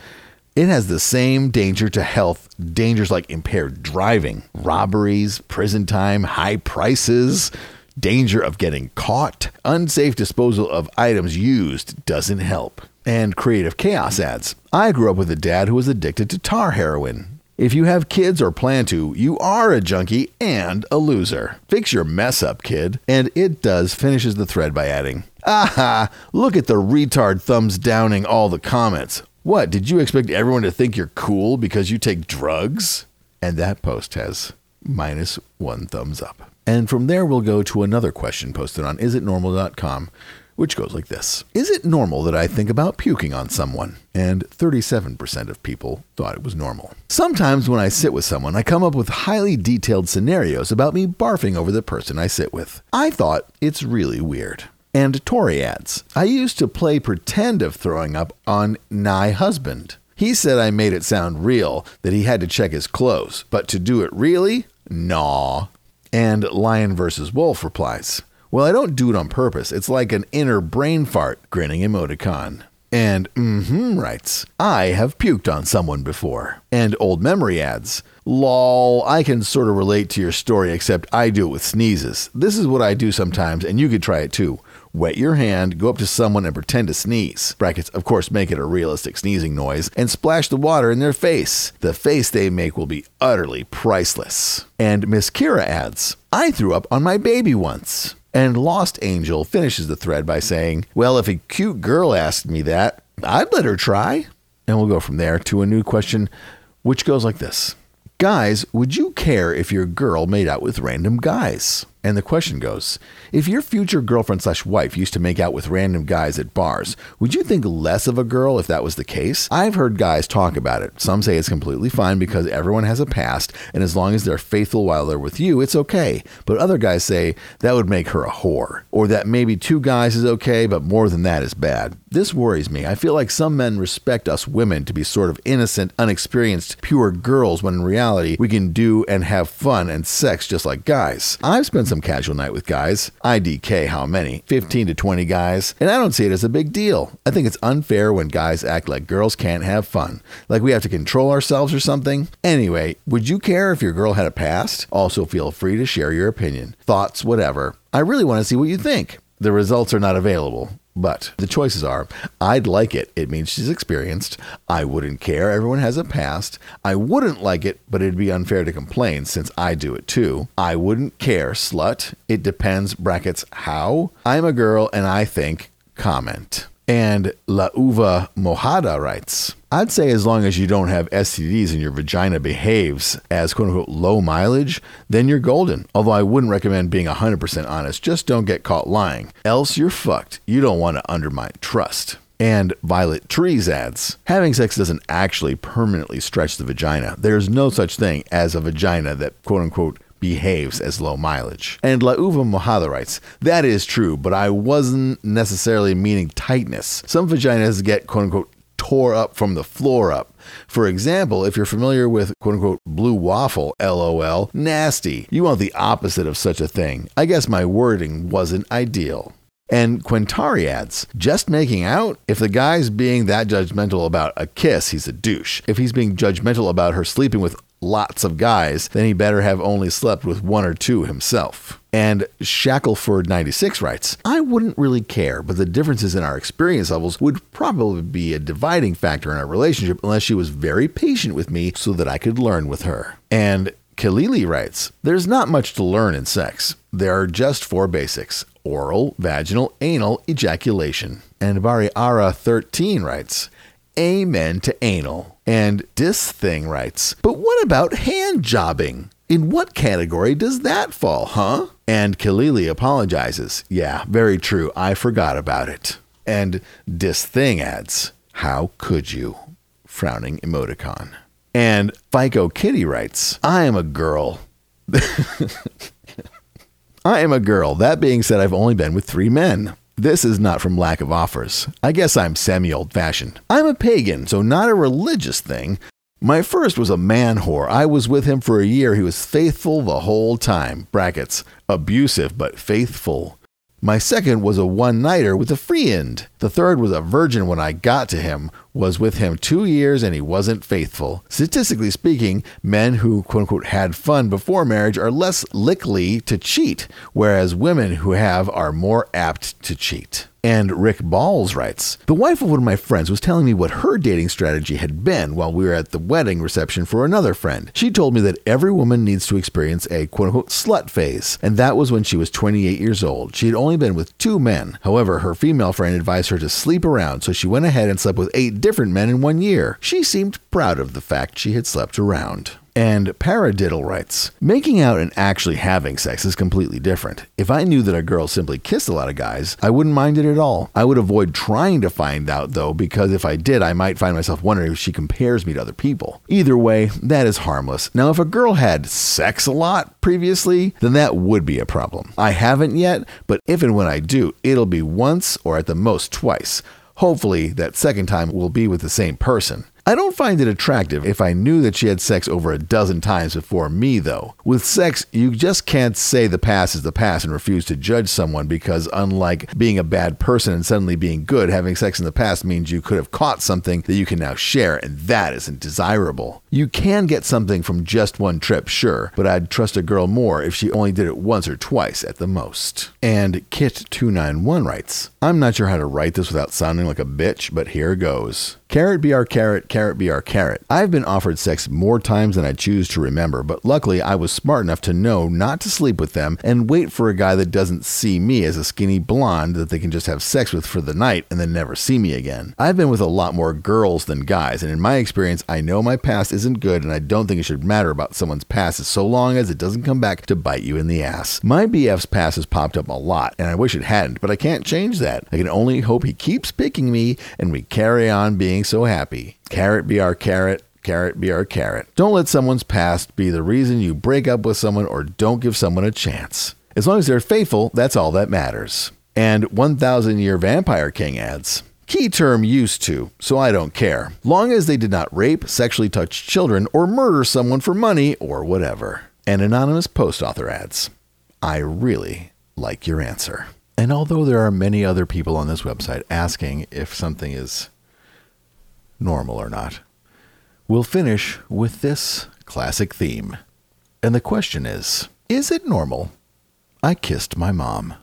It has the same danger to health, dangers like impaired driving, robberies, prison time, high prices, danger of getting caught, unsafe disposal of items used doesn't help. And creative chaos adds I grew up with a dad who was addicted to tar heroin. If you have kids or plan to, you are a junkie and a loser. Fix your mess up, kid. And it does finishes the thread by adding, Aha! Look at the retard thumbs downing all the comments. What, did you expect everyone to think you're cool because you take drugs? And that post has minus one thumbs up. And from there, we'll go to another question posted on isitnormal.com, which goes like this Is it normal that I think about puking on someone? And 37% of people thought it was normal. Sometimes when I sit with someone, I come up with highly detailed scenarios about me barfing over the person I sit with. I thought it's really weird. And Tori adds, I used to play pretend of throwing up on Nigh Husband. He said I made it sound real, that he had to check his clothes, but to do it really? Nah. And Lion versus Wolf replies, Well, I don't do it on purpose. It's like an inner brain fart, grinning emoticon. And mm-hmm writes, I have puked on someone before. And Old Memory adds, Lol, I can sort of relate to your story, except I do it with sneezes. This is what I do sometimes, and you could try it too. Wet your hand, go up to someone and pretend to sneeze. Brackets, of course, make it a realistic sneezing noise, and splash the water in their face. The face they make will be utterly priceless. And Miss Kira adds, I threw up on my baby once. And Lost Angel finishes the thread by saying, Well, if a cute girl asked me that, I'd let her try. And we'll go from there to a new question, which goes like this Guys, would you care if your girl made out with random guys? And the question goes If your future girlfriend slash wife used to make out with random guys at bars, would you think less of a girl if that was the case? I've heard guys talk about it. Some say it's completely fine because everyone has a past, and as long as they're faithful while they're with you, it's okay. But other guys say that would make her a whore, or that maybe two guys is okay, but more than that is bad. This worries me. I feel like some men respect us women to be sort of innocent, unexperienced, pure girls when in reality we can do and have fun and sex just like guys. I've spent some casual night with guys. IDK how many? 15 to 20 guys. And I don't see it as a big deal. I think it's unfair when guys act like girls can't have fun. Like we have to control ourselves or something. Anyway, would you care if your girl had a past? Also feel free to share your opinion, thoughts, whatever. I really want to see what you think. The results are not available. But the choices are I'd like it. It means she's experienced. I wouldn't care. Everyone has a past. I wouldn't like it, but it'd be unfair to complain since I do it too. I wouldn't care. Slut. It depends. Brackets. How? I'm a girl and I think. Comment. And La Uva Mojada writes, I'd say as long as you don't have STDs and your vagina behaves as quote unquote low mileage, then you're golden. Although I wouldn't recommend being 100% honest, just don't get caught lying. Else you're fucked. You don't want to undermine trust. And Violet Trees adds, having sex doesn't actually permanently stretch the vagina. There's no such thing as a vagina that quote unquote behaves as low mileage. And La Uva Mojada writes, That is true, but I wasn't necessarily meaning tightness. Some vaginas get quote unquote tore up from the floor up. For example, if you're familiar with quote unquote blue waffle, lol, nasty. You want the opposite of such a thing. I guess my wording wasn't ideal. And Quintari adds, just making out? If the guy's being that judgmental about a kiss, he's a douche. If he's being judgmental about her sleeping with lots of guys, then he better have only slept with one or two himself. And Shackleford96 writes, I wouldn't really care, but the differences in our experience levels would probably be a dividing factor in our relationship unless she was very patient with me so that I could learn with her. And Kalili writes, There's not much to learn in sex. There are just four basics oral, vaginal, anal, ejaculation. And Bariara13 writes, Amen to anal. And Dis Thing writes, But what about hand jobbing? In what category does that fall, huh? And Kalili apologizes. Yeah, very true. I forgot about it. And Dis Thing adds, How could you? Frowning emoticon. And FICO Kitty writes, I am a girl. I am a girl. That being said, I've only been with three men. This is not from lack of offers. I guess I'm semi old fashioned. I'm a pagan, so not a religious thing. My first was a man whore. I was with him for a year. He was faithful the whole time. Brackets. Abusive, but faithful. My second was a one nighter with a free end. The third was a virgin when I got to him, was with him two years and he wasn't faithful. Statistically speaking, men who quote unquote had fun before marriage are less likely to cheat, whereas women who have are more apt to cheat. And Rick Balls writes The wife of one of my friends was telling me what her dating strategy had been while we were at the wedding reception for another friend. She told me that every woman needs to experience a quote unquote slut phase, and that was when she was 28 years old. She had only been with two men. However, her female friend advised her to sleep around, so she went ahead and slept with eight different men in one year. She seemed proud of the fact she had slept around. And Paradiddle writes Making out and actually having sex is completely different. If I knew that a girl simply kissed a lot of guys, I wouldn't mind it at all. I would avoid trying to find out, though, because if I did, I might find myself wondering if she compares me to other people. Either way, that is harmless. Now, if a girl had sex a lot previously, then that would be a problem. I haven't yet, but if and when I do, it'll be once or at the most twice. Hopefully, that second time will be with the same person. I don't find it attractive if I knew that she had sex over a dozen times before me, though. With sex, you just can't say the past is the past and refuse to judge someone because, unlike being a bad person and suddenly being good, having sex in the past means you could have caught something that you can now share, and that isn't desirable. You can get something from just one trip, sure, but I'd trust a girl more if she only did it once or twice at the most. And Kit291 writes I'm not sure how to write this without sounding like a bitch, but here goes. Carrot be our carrot, carrot be our carrot. I've been offered sex more times than I choose to remember, but luckily I was smart enough to know not to sleep with them and wait for a guy that doesn't see me as a skinny blonde that they can just have sex with for the night and then never see me again. I've been with a lot more girls than guys, and in my experience, I know my past isn't good and I don't think it should matter about someone's past so long as it doesn't come back to bite you in the ass. My BF's past has popped up a lot, and I wish it hadn't, but I can't change that. I can only hope he keeps picking me and we carry on being so happy. Carrot be our carrot, carrot be our carrot. Don't let someone's past be the reason you break up with someone or don't give someone a chance. As long as they're faithful, that's all that matters. And 1000 Year Vampire King adds, Key term used to, so I don't care. Long as they did not rape, sexually touch children, or murder someone for money or whatever. An anonymous post author adds, I really like your answer. And although there are many other people on this website asking if something is normal or not, we'll finish with this classic theme. And the question is Is it normal? I kissed my mom.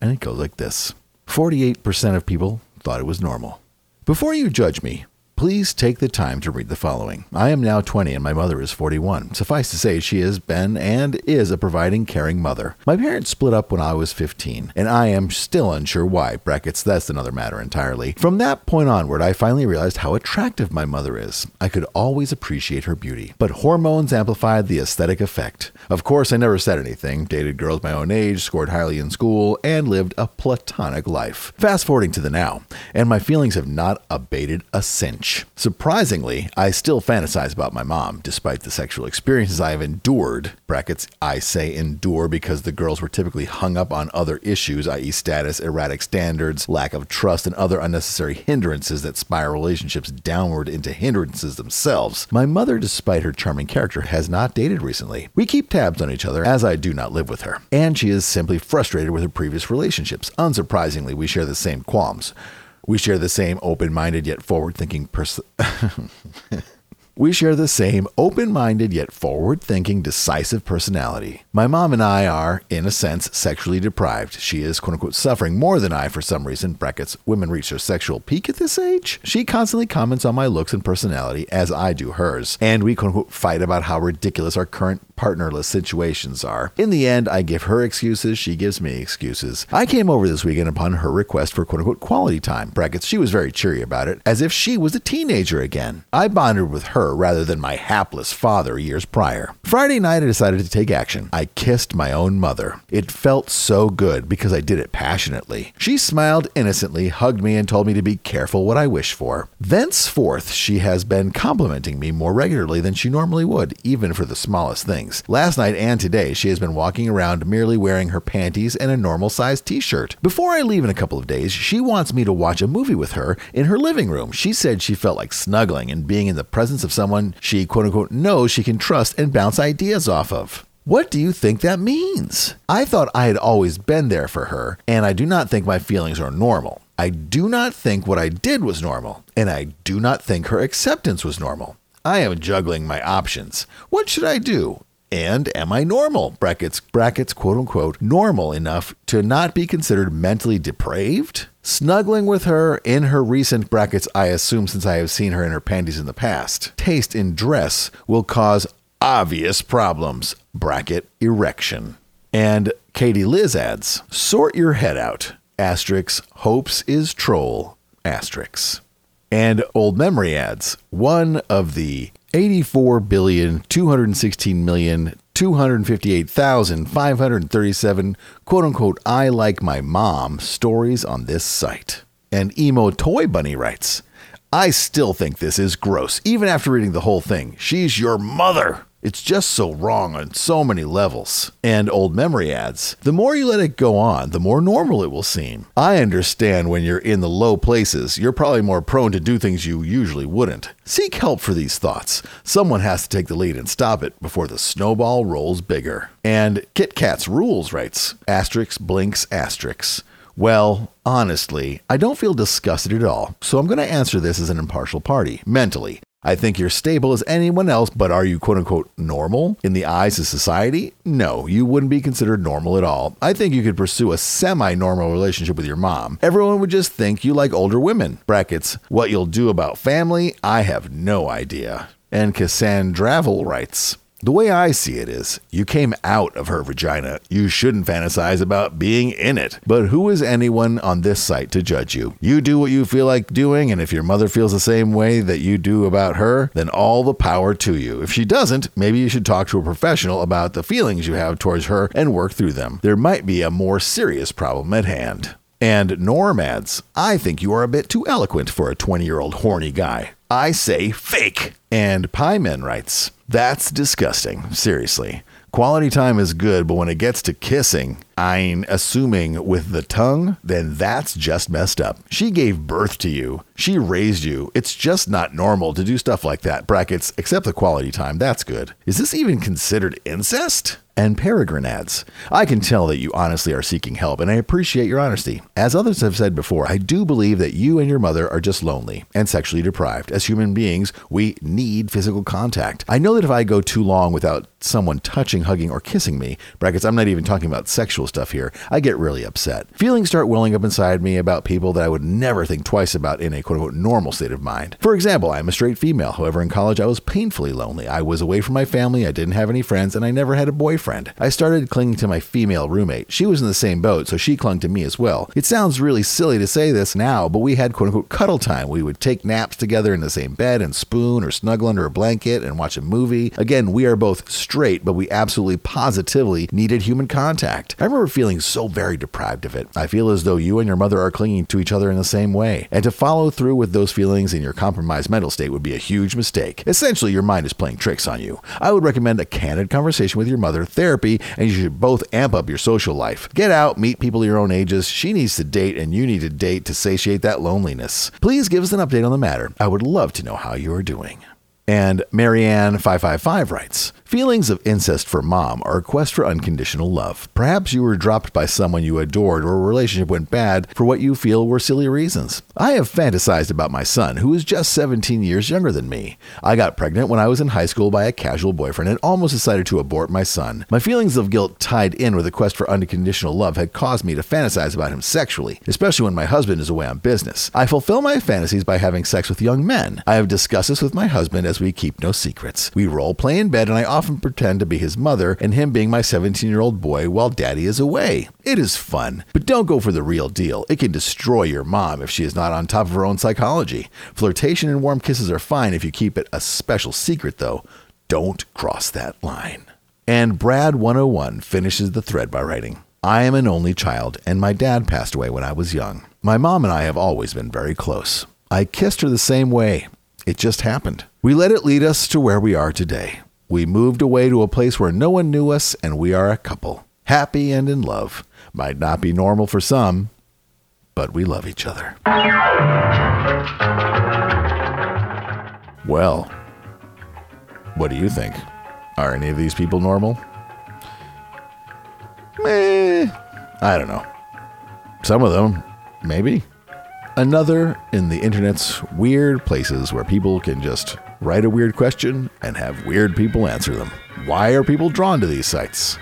And it goes like this 48% of people thought it was normal. Before you judge me, Please take the time to read the following. I am now 20 and my mother is 41. Suffice to say, she has been and is a providing, caring mother. My parents split up when I was 15, and I am still unsure why. Brackets, that's another matter entirely. From that point onward, I finally realized how attractive my mother is. I could always appreciate her beauty, but hormones amplified the aesthetic effect. Of course, I never said anything, dated girls my own age, scored highly in school, and lived a platonic life. Fast forwarding to the now, and my feelings have not abated a cinch. Surprisingly, I still fantasize about my mom, despite the sexual experiences I have endured. Brackets, I say endure because the girls were typically hung up on other issues, i.e., status, erratic standards, lack of trust, and other unnecessary hindrances that spiral relationships downward into hindrances themselves. My mother, despite her charming character, has not dated recently. We keep tabs on each other, as I do not live with her. And she is simply frustrated with her previous relationships. Unsurprisingly, we share the same qualms. We share the same open minded yet forward thinking person. We share the same open minded yet forward thinking, decisive personality. My mom and I are, in a sense, sexually deprived. She is, quote unquote, suffering more than I for some reason. Brackets, women reach their sexual peak at this age. She constantly comments on my looks and personality, as I do hers. And we, quote unquote, fight about how ridiculous our current partnerless situations are. In the end, I give her excuses, she gives me excuses. I came over this weekend upon her request for quote unquote quality time. Brackets, she was very cheery about it, as if she was a teenager again. I bonded with her rather than my hapless father years prior. Friday night, I decided to take action. I kissed my own mother. It felt so good because I did it passionately. She smiled innocently, hugged me, and told me to be careful what I wish for. Thenceforth, she has been complimenting me more regularly than she normally would, even for the smallest things. Last night and today, she has been walking around merely wearing her panties and a normal sized t shirt. Before I leave in a couple of days, she wants me to watch a movie with her in her living room. She said she felt like snuggling and being in the presence of someone she quote unquote knows she can trust and bounce ideas off of. What do you think that means? I thought I had always been there for her, and I do not think my feelings are normal. I do not think what I did was normal, and I do not think her acceptance was normal. I am juggling my options. What should I do? And am I normal? Brackets, brackets, quote unquote, normal enough to not be considered mentally depraved? Snuggling with her in her recent brackets, I assume since I have seen her in her panties in the past. Taste in dress will cause obvious problems. Bracket, erection. And Katie Liz adds, sort your head out. Asterix, hopes is troll. Asterix. And Old Memory adds, one of the 84 billion 216 million 258,537 quote unquote I like my mom stories on this site. And Emo Toy Bunny writes, I still think this is gross, even after reading the whole thing. She's your mother. It's just so wrong on so many levels. And Old Memory adds, the more you let it go on, the more normal it will seem. I understand when you're in the low places, you're probably more prone to do things you usually wouldn't. Seek help for these thoughts. Someone has to take the lead and stop it before the snowball rolls bigger. And Kit Kat's Rules writes, asterisk blinks asterisk. Well, honestly, I don't feel disgusted at all, so I'm going to answer this as an impartial party, mentally. I think you're stable as anyone else, but are you quote unquote normal in the eyes of society? No, you wouldn't be considered normal at all. I think you could pursue a semi normal relationship with your mom. Everyone would just think you like older women. Brackets, what you'll do about family, I have no idea. And Cassandravel writes, the way I see it is, you came out of her vagina. You shouldn't fantasize about being in it. But who is anyone on this site to judge you? You do what you feel like doing, and if your mother feels the same way that you do about her, then all the power to you. If she doesn't, maybe you should talk to a professional about the feelings you have towards her and work through them. There might be a more serious problem at hand. And Norm adds, I think you are a bit too eloquent for a 20 year old horny guy. I say fake. And Pieman writes, That's disgusting. Seriously. Quality time is good, but when it gets to kissing, I'm assuming with the tongue, then that's just messed up. She gave birth to you. She raised you. It's just not normal to do stuff like that. Brackets, except the quality time. That's good. Is this even considered incest? And Peregrine adds, I can tell that you honestly are seeking help, and I appreciate your honesty. As others have said before, I do believe that you and your mother are just lonely and sexually deprived. As human beings, we need physical contact. I know that if I go too long without someone touching, hugging, or kissing me, brackets, I'm not even talking about sexual stuff here, I get really upset. Feelings start welling up inside me about people that I would never think twice about in a quote unquote normal state of mind. For example, I'm a straight female. However, in college, I was painfully lonely. I was away from my family, I didn't have any friends, and I never had a boyfriend. I started clinging to my female roommate. She was in the same boat, so she clung to me as well. It sounds really silly to say this now, but we had quote unquote cuddle time. We would take naps together in the same bed and spoon or snuggle under a blanket and watch a movie. Again, we are both straight, but we absolutely positively needed human contact. I remember feeling so very deprived of it. I feel as though you and your mother are clinging to each other in the same way. And to follow through with those feelings in your compromised mental state would be a huge mistake. Essentially, your mind is playing tricks on you. I would recommend a candid conversation with your mother, therapy, and you should both amp up your social life. Get out, meet people your own ages. She needs to date, and you need to date to satiate that loneliness. Please give us an update on the matter. I would love to know how you are doing. And Marianne555 writes Feelings of incest for mom are a quest for unconditional love. Perhaps you were dropped by someone you adored or a relationship went bad for what you feel were silly reasons. I have fantasized about my son, who is just 17 years younger than me. I got pregnant when I was in high school by a casual boyfriend and almost decided to abort my son. My feelings of guilt tied in with a quest for unconditional love had caused me to fantasize about him sexually, especially when my husband is away on business. I fulfill my fantasies by having sex with young men. I have discussed this with my husband as we keep no secrets. We role play in bed and I often pretend to be his mother and him being my 17 year old boy while daddy is away. It is fun, but don't go for the real deal. It can destroy your mom if she is not on top of her own psychology. Flirtation and warm kisses are fine if you keep it a special secret, though. Don't cross that line. And Brad101 finishes the thread by writing I am an only child, and my dad passed away when I was young. My mom and I have always been very close. I kissed her the same way. It just happened. We let it lead us to where we are today. We moved away to a place where no one knew us, and we are a couple, happy and in love. Might not be normal for some, but we love each other. Well, what do you think? Are any of these people normal? Meh, I don't know. Some of them, maybe. Another in the internet's weird places where people can just write a weird question and have weird people answer them. Why are people drawn to these sites?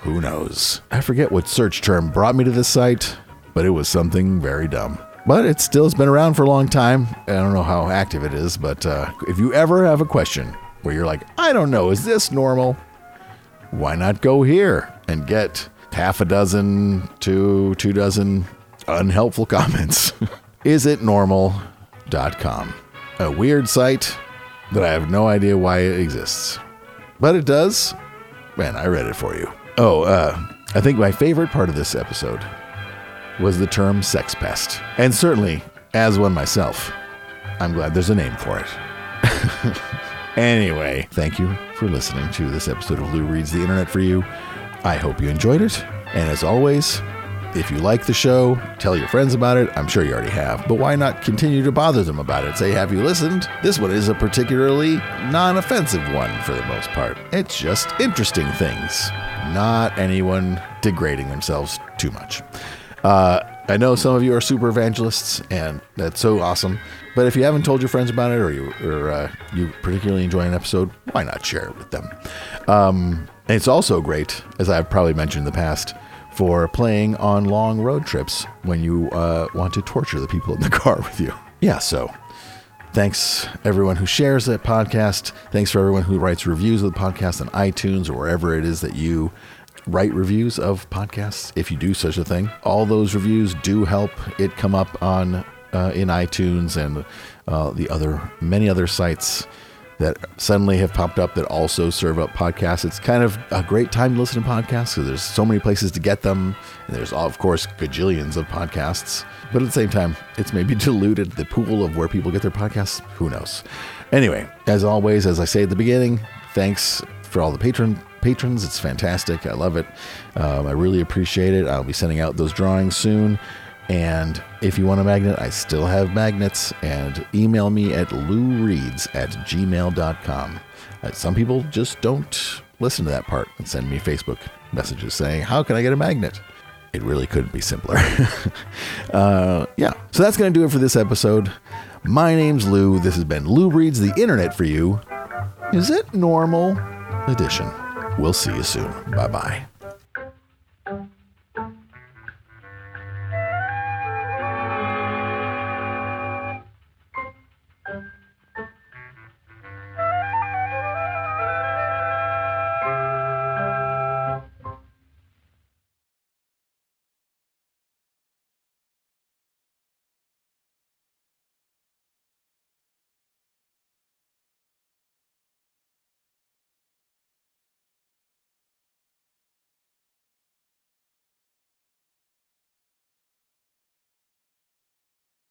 Who knows? I forget what search term brought me to this site, but it was something very dumb. But it still has been around for a long time. I don't know how active it is, but uh, if you ever have a question where you're like, I don't know, is this normal? Why not go here and get half a dozen to two dozen unhelpful comments? is it isitnormal.com. A weird site that I have no idea why it exists. But it does. Man, I read it for you. Oh, uh, I think my favorite part of this episode was the term sex pest. And certainly, as one myself, I'm glad there's a name for it. anyway, thank you for listening to this episode of Lou Reads the Internet for You. I hope you enjoyed it. And as always, if you like the show, tell your friends about it. I'm sure you already have, but why not continue to bother them about it? Say, have you listened? This one is a particularly non offensive one for the most part. It's just interesting things, not anyone degrading themselves too much. Uh, I know some of you are super evangelists, and that's so awesome. But if you haven't told your friends about it, or you or uh, you particularly enjoy an episode, why not share it with them? Um, and it's also great, as I've probably mentioned in the past, for playing on long road trips when you uh, want to torture the people in the car with you. Yeah, so thanks everyone who shares that podcast. Thanks for everyone who writes reviews of the podcast on iTunes or wherever it is that you write reviews of podcasts. If you do such a thing, all those reviews do help it come up on uh, in iTunes and uh, the other many other sites that suddenly have popped up that also serve up podcasts. It's kind of a great time to listen to podcasts because there's so many places to get them. And there's, of course, gajillions of podcasts. But at the same time, it's maybe diluted the pool of where people get their podcasts. Who knows? Anyway, as always, as I say at the beginning, thanks for all the patron patrons. It's fantastic. I love it. Um, I really appreciate it. I'll be sending out those drawings soon. And if you want a magnet, I still have magnets. And email me at loureads at gmail.com. Uh, some people just don't listen to that part and send me Facebook messages saying, How can I get a magnet? It really couldn't be simpler. uh, yeah. So that's going to do it for this episode. My name's Lou. This has been Lou Reads the Internet for you. Is it normal? Edition. We'll see you soon. Bye bye.